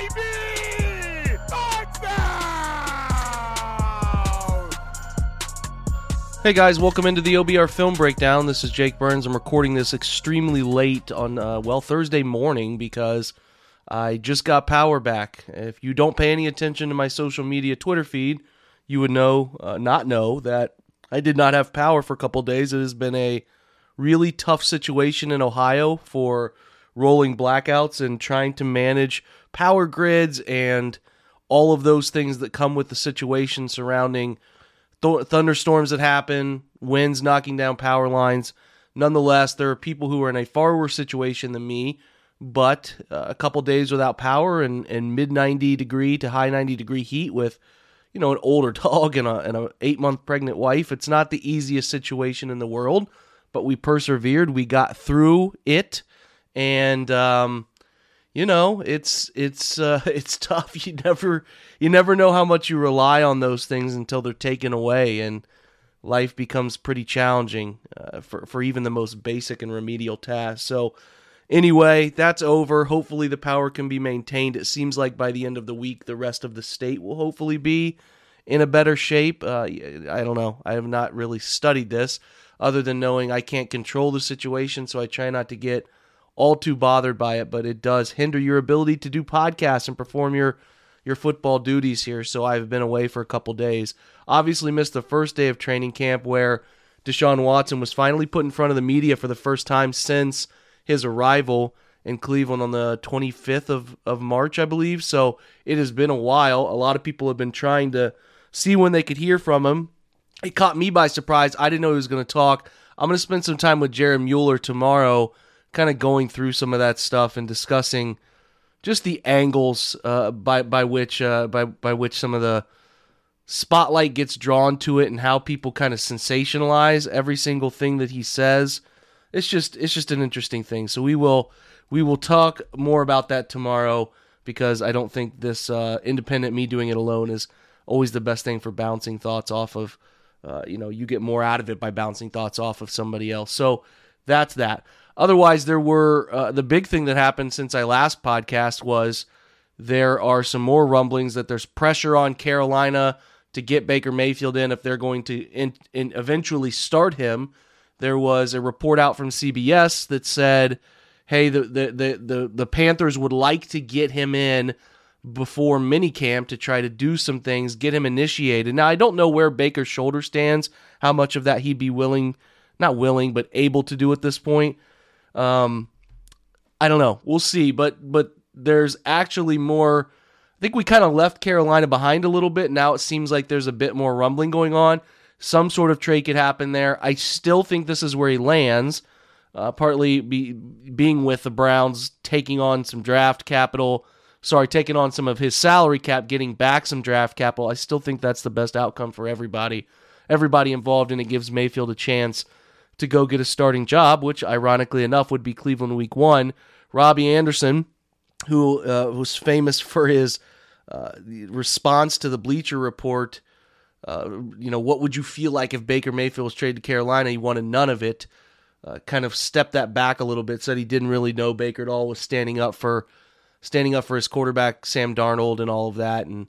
baby! Touchdown! Hey guys, welcome into the OBR Film Breakdown. This is Jake Burns. I'm recording this extremely late on, uh, well, Thursday morning because I just got power back. If you don't pay any attention to my social media Twitter feed, you would know, uh, not know, that I did not have power for a couple days. It has been a really tough situation in Ohio for rolling blackouts and trying to manage power grids and all of those things that come with the situation surrounding th- thunderstorms that happen, winds knocking down power lines. Nonetheless, there are people who are in a far worse situation than me, but uh, a couple days without power and, and mid 90 degree to high 90 degree heat with you know an older dog and a, and a eight month pregnant wife it's not the easiest situation in the world but we persevered we got through it and um, you know it's it's uh, it's tough. You never you never know how much you rely on those things until they're taken away and life becomes pretty challenging uh, for for even the most basic and remedial tasks. So anyway that's over. Hopefully the power can be maintained. It seems like by the end of the week the rest of the state will hopefully be in a better shape. Uh, i don't know. I have not really studied this other than knowing i can't control the situation so i try not to get all too bothered by it, but it does hinder your ability to do podcasts and perform your your football duties here. So I've been away for a couple days. Obviously missed the first day of training camp where Deshaun Watson was finally put in front of the media for the first time since his arrival in Cleveland on the 25th of, of March, I believe. So it has been a while. A lot of people have been trying to see when they could hear from him. It caught me by surprise. I didn't know he was going to talk. I'm going to spend some time with Jared Mueller tomorrow kind of going through some of that stuff and discussing just the angles uh, by by which uh, by by which some of the spotlight gets drawn to it and how people kind of sensationalize every single thing that he says. It's just it's just an interesting thing. So we will we will talk more about that tomorrow because I don't think this uh, independent me doing it alone is always the best thing for bouncing thoughts off of. Uh, you know, you get more out of it by bouncing thoughts off of somebody else. So that's that. Otherwise, there were uh, the big thing that happened since I last podcast was there are some more rumblings that there's pressure on Carolina to get Baker Mayfield in if they're going to in, in eventually start him. There was a report out from CBS that said, "Hey, the the the the, the Panthers would like to get him in." before minicamp to try to do some things, get him initiated. Now, I don't know where Baker's shoulder stands, how much of that he'd be willing, not willing, but able to do at this point. Um, I don't know. We'll see. But but there's actually more. I think we kind of left Carolina behind a little bit. Now it seems like there's a bit more rumbling going on. Some sort of trade could happen there. I still think this is where he lands. Uh, partly be, being with the Browns, taking on some draft capital. Sorry, taking on some of his salary cap, getting back some draft capital. I still think that's the best outcome for everybody, everybody involved, and it gives Mayfield a chance to go get a starting job, which ironically enough would be Cleveland week one. Robbie Anderson, who uh, was famous for his uh, response to the Bleacher Report, uh, you know, what would you feel like if Baker Mayfield was traded to Carolina? He wanted none of it. Uh, kind of stepped that back a little bit, said he didn't really know Baker at all, was standing up for standing up for his quarterback Sam Darnold and all of that. And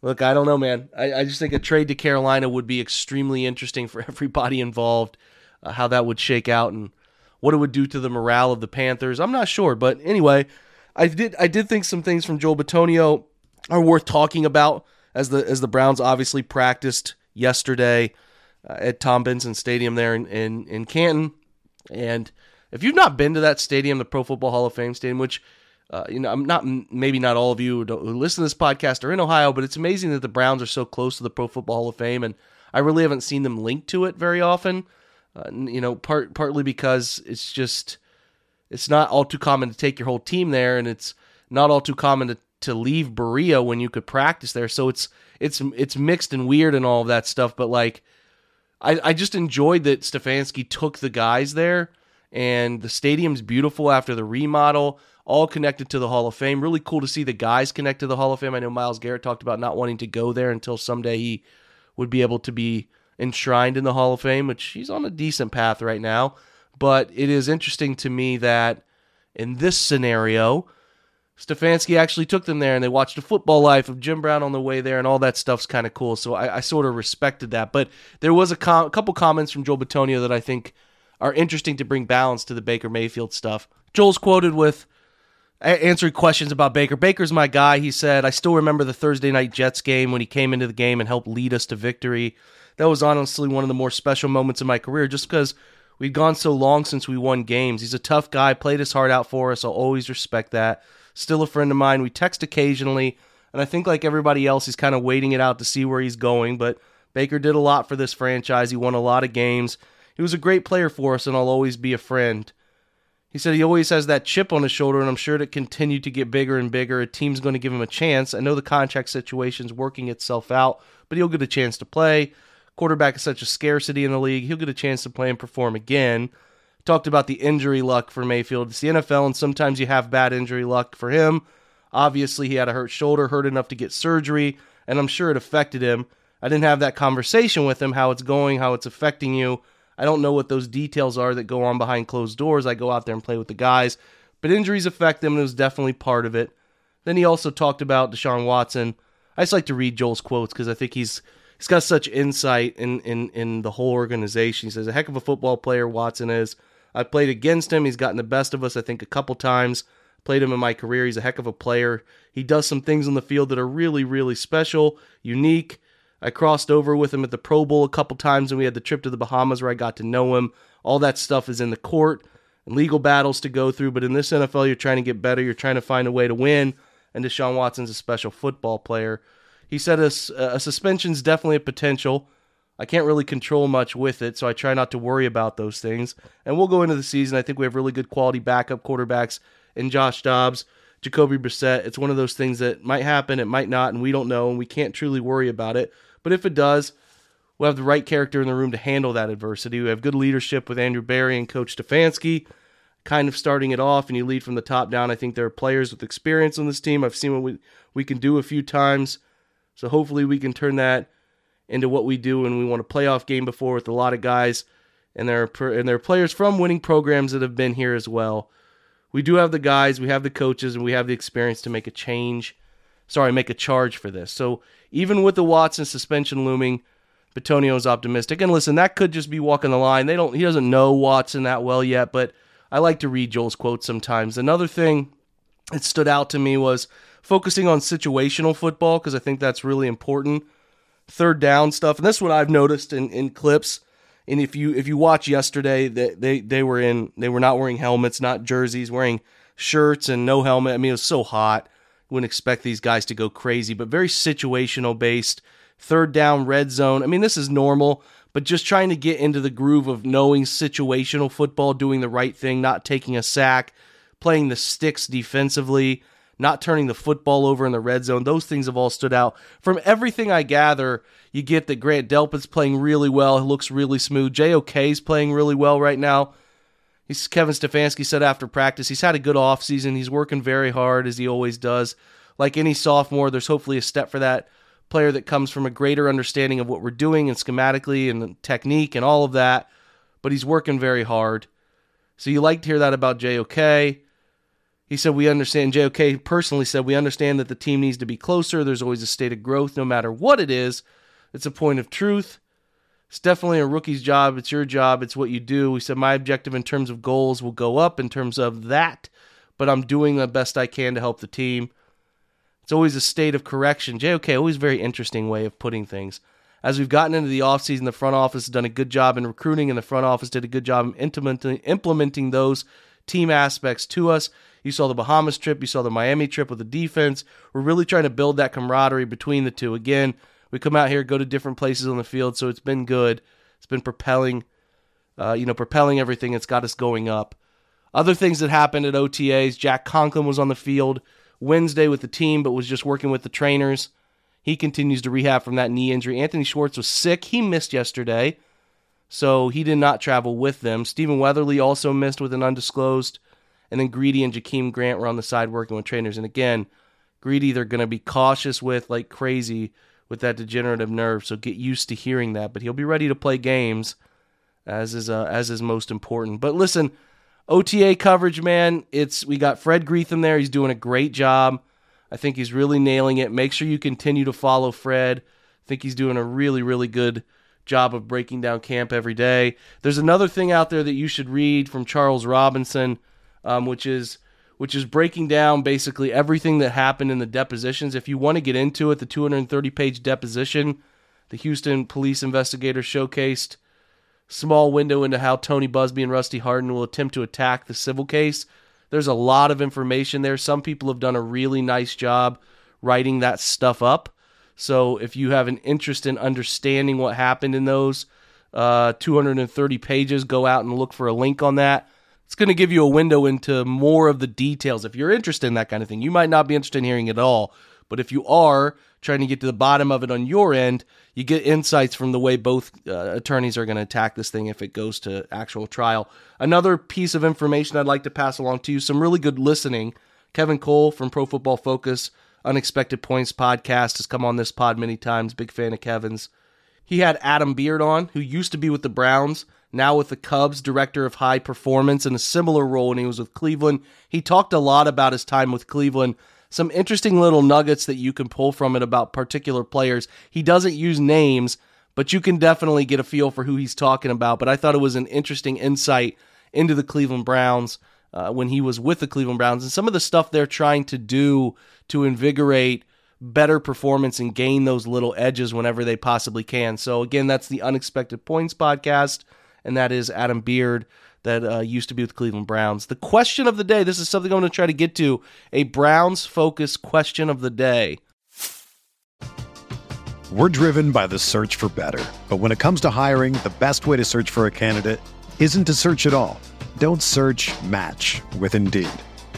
look, I don't know, man. I, I just think a trade to Carolina would be extremely interesting for everybody involved uh, how that would shake out and what it would do to the morale of the Panthers. I'm not sure, but anyway, I did I did think some things from Joel Bitonio are worth talking about as the as the Browns obviously practiced yesterday uh, at Tom Benson Stadium there in, in in Canton, and if you've not been to that stadium, the Pro Football Hall of Fame stadium, which uh, you know, I'm not maybe not all of you who listen to this podcast are in Ohio, but it's amazing that the Browns are so close to the Pro Football Hall of Fame, and I really haven't seen them linked to it very often. Uh, you know, part partly because it's just it's not all too common to take your whole team there, and it's not all too common to, to leave Berea when you could practice there. So it's it's it's mixed and weird and all of that stuff. But like, I I just enjoyed that Stefanski took the guys there, and the stadium's beautiful after the remodel. All connected to the Hall of Fame. Really cool to see the guys connect to the Hall of Fame. I know Myles Garrett talked about not wanting to go there until someday he would be able to be enshrined in the Hall of Fame, which he's on a decent path right now. But it is interesting to me that in this scenario, Stefanski actually took them there and they watched a football life of Jim Brown on the way there and all that stuff's kind of cool. So I, I, sort of respected that. But there was a, com- a couple comments from Joel Bitonio that I think are interesting to bring balance to the Baker Mayfield stuff. Joel's quoted with answering questions about Baker. Baker's my guy. He said, I still remember the Thursday night Jets game when he came into the game and helped lead us to victory. That was honestly one of the more special moments in my career just because we'd gone so long since we won games. He's a tough guy, played his heart out for us. I'll always respect that still a friend of mine. We text occasionally, and I think like everybody else, he's kind of waiting it out to see where he's going. But Baker did a lot for this franchise. He won a lot of games. He was a great player for us, and I'll always be a friend. He said he always has that chip on his shoulder, and I'm sure it continued to get bigger and bigger. A team's going to give him a chance. I know the contract situation's working itself out, but he'll get a chance to play. Quarterback is such a scarcity in the league. He'll get a chance to play and perform again talked about the injury luck for Mayfield. It's the NFL, and sometimes you have bad injury luck for him. Obviously, he had a hurt shoulder, hurt enough to get surgery, and I'm sure it affected him. I didn't have that conversation with him, how it's going, how it's affecting you. I don't know what those details are that go on behind closed doors. I go out there and play with the guys, but injuries affect them, and it was definitely part of it. Then he also talked about Deshaun Watson. I just like to read Joel's quotes because I think he's he's got such insight in, in in the whole organization. He says a heck of a football player Watson is. I played against him. He's gotten the best of us, I think, a couple times. Played him in my career. He's a heck of a player. He does some things on the field that are really, really special, unique. I crossed over with him at the Pro Bowl a couple times, and we had the trip to the Bahamas where I got to know him. All that stuff is in the court and legal battles to go through. But in this NFL, you're trying to get better. You're trying to find a way to win. And Deshaun Watson's a special football player. He said a, a suspension's definitely a potential. I can't really control much with it, so I try not to worry about those things. And we'll go into the season. I think we have really good quality backup quarterbacks in Josh Dobbs, Jacoby Brissett. It's one of those things that might happen, it might not, and we don't know, and we can't truly worry about it. But if it does, we'll have the right character in the room to handle that adversity. We have good leadership with Andrew Berry and Coach Stefanski, kind of starting it off, and you lead from the top down. I think there are players with experience on this team. I've seen what we, we can do a few times. So hopefully we can turn that into what we do, and we won a playoff game before with a lot of guys, and there are and there are players from winning programs that have been here as well. We do have the guys, we have the coaches, and we have the experience to make a change. Sorry, make a charge for this. So even with the Watson suspension looming, Bitonio is optimistic. And listen, that could just be walking the line. They don't. He doesn't know Watson that well yet, but I like to read Joel's quotes sometimes. Another thing that stood out to me was focusing on situational football because I think that's really important third down stuff. And this is what I've noticed in, in clips. And if you if you watch yesterday, they, they they were in they were not wearing helmets, not jerseys, wearing shirts and no helmet. I mean, it was so hot. Wouldn't expect these guys to go crazy, but very situational based. Third down, red zone. I mean, this is normal, but just trying to get into the groove of knowing situational football, doing the right thing, not taking a sack, playing the sticks defensively not turning the football over in the red zone. Those things have all stood out. From everything I gather, you get that Grant Delpit's playing really well. He looks really smooth. JOK's playing really well right now. He's Kevin Stefanski said after practice, he's had a good offseason. He's working very hard as he always does. Like any sophomore, there's hopefully a step for that player that comes from a greater understanding of what we're doing and schematically and technique and all of that. But he's working very hard. So you like to hear that about JOK. He said, We understand, JOK personally said, We understand that the team needs to be closer. There's always a state of growth, no matter what it is. It's a point of truth. It's definitely a rookie's job. It's your job. It's what you do. He said, My objective in terms of goals will go up in terms of that, but I'm doing the best I can to help the team. It's always a state of correction. JOK, always very interesting way of putting things. As we've gotten into the offseason, the front office has done a good job in recruiting, and the front office did a good job in implementing those team aspects to us. You saw the Bahamas trip, you saw the Miami trip with the defense. We're really trying to build that camaraderie between the two. Again, we come out here, go to different places on the field, so it's been good. It's been propelling, uh, you know, propelling everything. It's got us going up. Other things that happened at OTAs: Jack Conklin was on the field Wednesday with the team, but was just working with the trainers. He continues to rehab from that knee injury. Anthony Schwartz was sick. He missed yesterday, so he did not travel with them. Stephen Weatherly also missed with an undisclosed and then Greedy and Jakeem Grant were on the side working with trainers. And again, Greedy they're going to be cautious with like crazy with that degenerative nerve. So get used to hearing that. But he'll be ready to play games, as is uh, as is most important. But listen, OTA coverage, man, it's we got Fred Greetham there. He's doing a great job. I think he's really nailing it. Make sure you continue to follow Fred. I think he's doing a really, really good job of breaking down camp every day. There's another thing out there that you should read from Charles Robinson, um, which is which is breaking down basically everything that happened in the depositions. If you want to get into it, the 230 page deposition, the Houston police investigator showcased small window into how Tony Buzbee and Rusty Hardin will attempt to attack the civil case. There's a lot of information there. Some people have done a really nice job writing that stuff up. So if you have an interest in understanding what happened in those uh, 230 pages, go out and look for a link on that. It's going to give you a window into more of the details. If you're interested in that kind of thing, you might not be interested in hearing it all, but if you are trying to get to the bottom of it on your end, you get insights from the way both uh, attorneys are going to attack this thing if it goes to actual trial. Another piece of information I'd like to pass along to you some really good listening. Kevin Cole from Pro Football Focus, Unexpected Points podcast, has come on this pod many times. Big fan of Kevin's. He had Adam Beard on, who used to be with the Browns, now with the Cubs, director of high performance in a similar role when he was with Cleveland. He talked a lot about his time with Cleveland some interesting little nuggets that you can pull from it about particular players. He doesn't use names, but you can definitely get a feel for who he's talking about. But I thought it was an interesting insight into the Cleveland Browns uh, when he was with the Cleveland Browns and some of the stuff they're trying to do to invigorate better performance and gain those little edges whenever they possibly can. So, again, that's the Unexpected Points podcast, and that is Adam Beard that uh, used to be with Cleveland Browns. The question of the day this is something I'm going to try to get to a Browns focused question of the day. We're driven by the search for better. But when it comes to hiring, the best way to search for a candidate isn't to search at all. Don't search match with Indeed.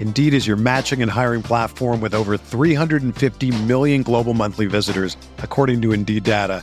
Indeed is your matching and hiring platform with over 350 million global monthly visitors, according to Indeed data,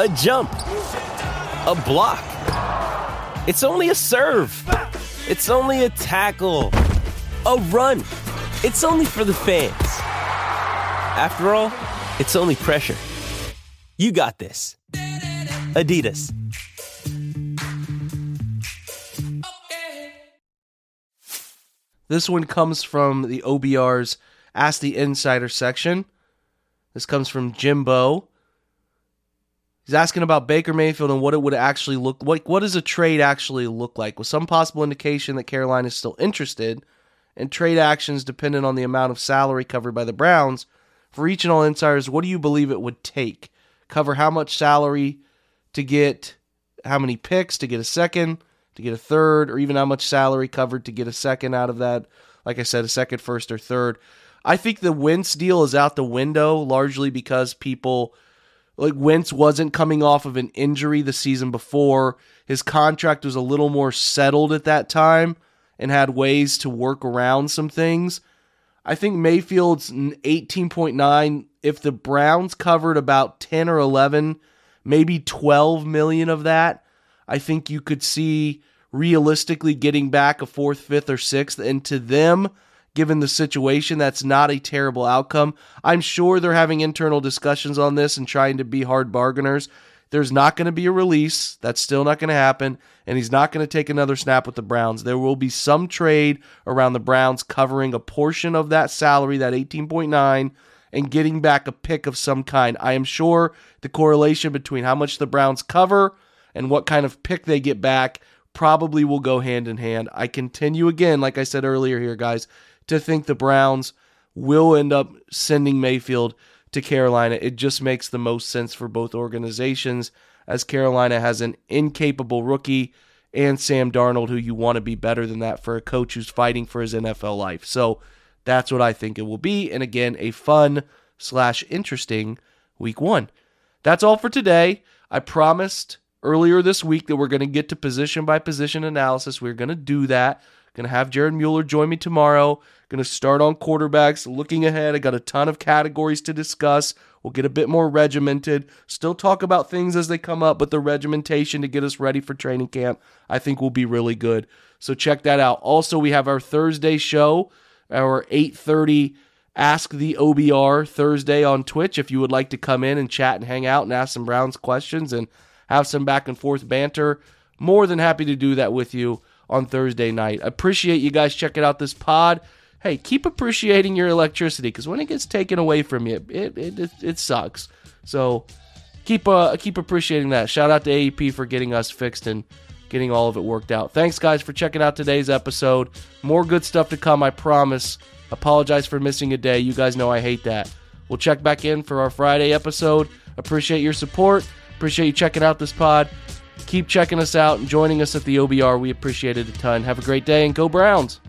a jump, a block. It's only a serve. It's only a tackle, a run. It's only for the fans. After all, it's only pressure. You got this. Adidas. This one comes from the OBR's Ask the Insider section. This comes from Jimbo. He's asking about Baker Mayfield and what it would actually look like. What does a trade actually look like? With some possible indication that Carolina is still interested, and trade actions dependent on the amount of salary covered by the Browns. For each and all insiders, what do you believe it would take? Cover how much salary to get how many picks to get a second, to get a third, or even how much salary covered to get a second out of that. Like I said, a second, first, or third. I think the Wentz deal is out the window largely because people like Wentz wasn't coming off of an injury the season before. His contract was a little more settled at that time and had ways to work around some things. I think Mayfield's 18.9 if the Browns covered about 10 or 11, maybe 12 million of that, I think you could see realistically getting back a fourth, fifth or sixth and to them given the situation. That's not a terrible outcome. I'm sure they're having internal discussions on this and trying to be hard bargainers. There's not going to be a release. That's still not going to happen. And he's not going to take another snap with the Browns. There will be some trade around the Browns covering a portion of that salary, that 18.9, and getting back a pick of some kind. I am sure the correlation between how much the Browns cover and what kind of pick they get back probably will go hand in hand. I continue again, like I said earlier here, guys, to think the Browns will end up sending Mayfield to Carolina. It just makes the most sense for both organizations as Carolina has an incapable rookie and Sam Darnold, who you want to be better than that for a coach who's fighting for his NFL life. So that's what I think it will be. And again, a fun slash interesting week one. That's all for today. I promised earlier this week that we're going to get to position by position analysis. We're going to do that. Going to have Jared Mueller join me tomorrow. Going to start on quarterbacks. Looking ahead, I got a ton of categories to discuss. We'll get a bit more regimented. Still talk about things as they come up, but the regimentation to get us ready for training camp, I think will be really good. So check that out. Also, we have our Thursday show, our 8:30 Ask the OBR Thursday on Twitch. If you would like to come in and chat and hang out and ask some Browns questions and have some back and forth banter, more than happy to do that with you on Thursday night. Appreciate you guys checking out this pod. Hey, keep appreciating your electricity because when it gets taken away from you, it it, it, it sucks. So keep uh, keep appreciating that. Shout out to AEP for getting us fixed and getting all of it worked out. Thanks guys for checking out today's episode. More good stuff to come, I promise. Apologize for missing a day. You guys know I hate that. We'll check back in for our Friday episode. Appreciate your support. Appreciate you checking out this pod. Keep checking us out and joining us at the OBR. We appreciate it a ton. Have a great day and go Browns.